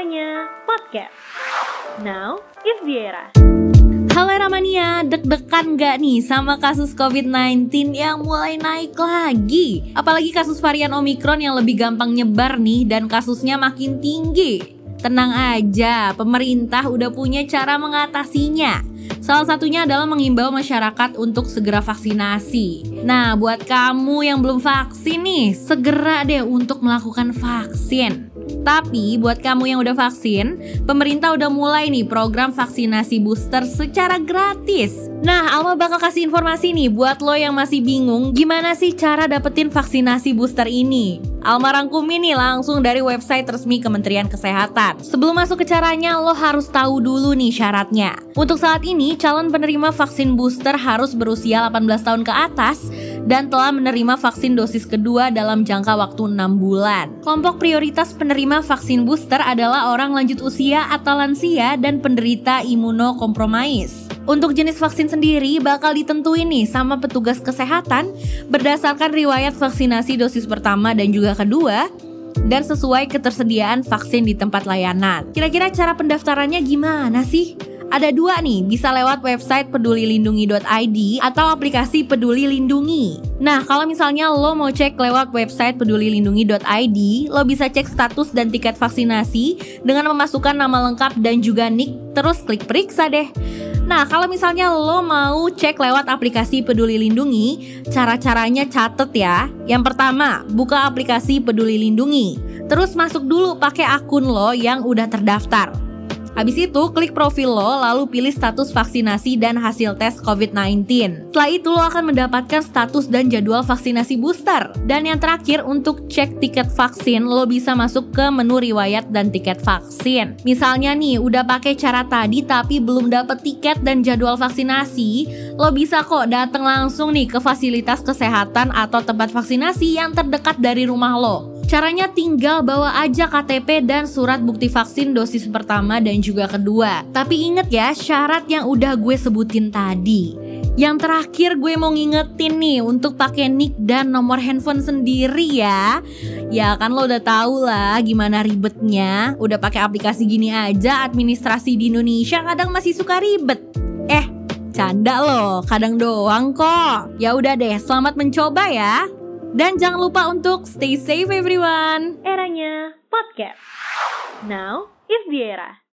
Eranya podcast. Now is the. Halo Ramania, deg-degan gak nih sama kasus COVID-19 yang mulai naik lagi? Apalagi kasus varian Omicron yang lebih gampang nyebar nih dan kasusnya makin tinggi. Tenang aja, pemerintah udah punya cara mengatasinya. Salah satunya adalah mengimbau masyarakat untuk segera vaksinasi. Nah, buat kamu yang belum vaksin nih, segera deh untuk melakukan vaksin. Tapi buat kamu yang udah vaksin, pemerintah udah mulai nih program vaksinasi booster secara gratis. Nah, Alma bakal kasih informasi nih buat lo yang masih bingung gimana sih cara dapetin vaksinasi booster ini. Alma rangkumin nih langsung dari website resmi Kementerian Kesehatan. Sebelum masuk ke caranya, lo harus tahu dulu nih syaratnya. Untuk saat ini, calon penerima vaksin booster harus berusia 18 tahun ke atas dan telah menerima vaksin dosis kedua dalam jangka waktu 6 bulan. Kelompok prioritas penerima vaksin booster adalah orang lanjut usia atau lansia dan penderita imunokompromis. Untuk jenis vaksin sendiri bakal ditentuin nih sama petugas kesehatan berdasarkan riwayat vaksinasi dosis pertama dan juga kedua dan sesuai ketersediaan vaksin di tempat layanan. Kira-kira cara pendaftarannya gimana sih? Ada dua nih, bisa lewat website pedulilindungi.id atau aplikasi Peduli Lindungi. Nah, kalau misalnya lo mau cek lewat website pedulilindungi.id, lo bisa cek status dan tiket vaksinasi dengan memasukkan nama lengkap dan juga nick, terus klik periksa deh. Nah, kalau misalnya lo mau cek lewat aplikasi Peduli Lindungi, cara-caranya catet ya. Yang pertama, buka aplikasi Peduli Lindungi. Terus masuk dulu pakai akun lo yang udah terdaftar. Habis itu, klik profil lo, lalu pilih status vaksinasi dan hasil tes COVID-19. Setelah itu, lo akan mendapatkan status dan jadwal vaksinasi booster. Dan yang terakhir, untuk cek tiket vaksin, lo bisa masuk ke menu riwayat dan tiket vaksin. Misalnya nih, udah pakai cara tadi tapi belum dapet tiket dan jadwal vaksinasi, lo bisa kok datang langsung nih ke fasilitas kesehatan atau tempat vaksinasi yang terdekat dari rumah lo. Caranya tinggal bawa aja KTP dan surat bukti vaksin dosis pertama dan juga kedua. Tapi inget ya syarat yang udah gue sebutin tadi. Yang terakhir gue mau ngingetin nih untuk pakai nick dan nomor handphone sendiri ya. Ya kan lo udah tau lah gimana ribetnya. Udah pakai aplikasi gini aja administrasi di Indonesia kadang masih suka ribet. Eh, canda loh, kadang doang kok. Ya udah deh, selamat mencoba ya. Dan jangan lupa untuk stay safe everyone. Eranya podcast. Now is the era.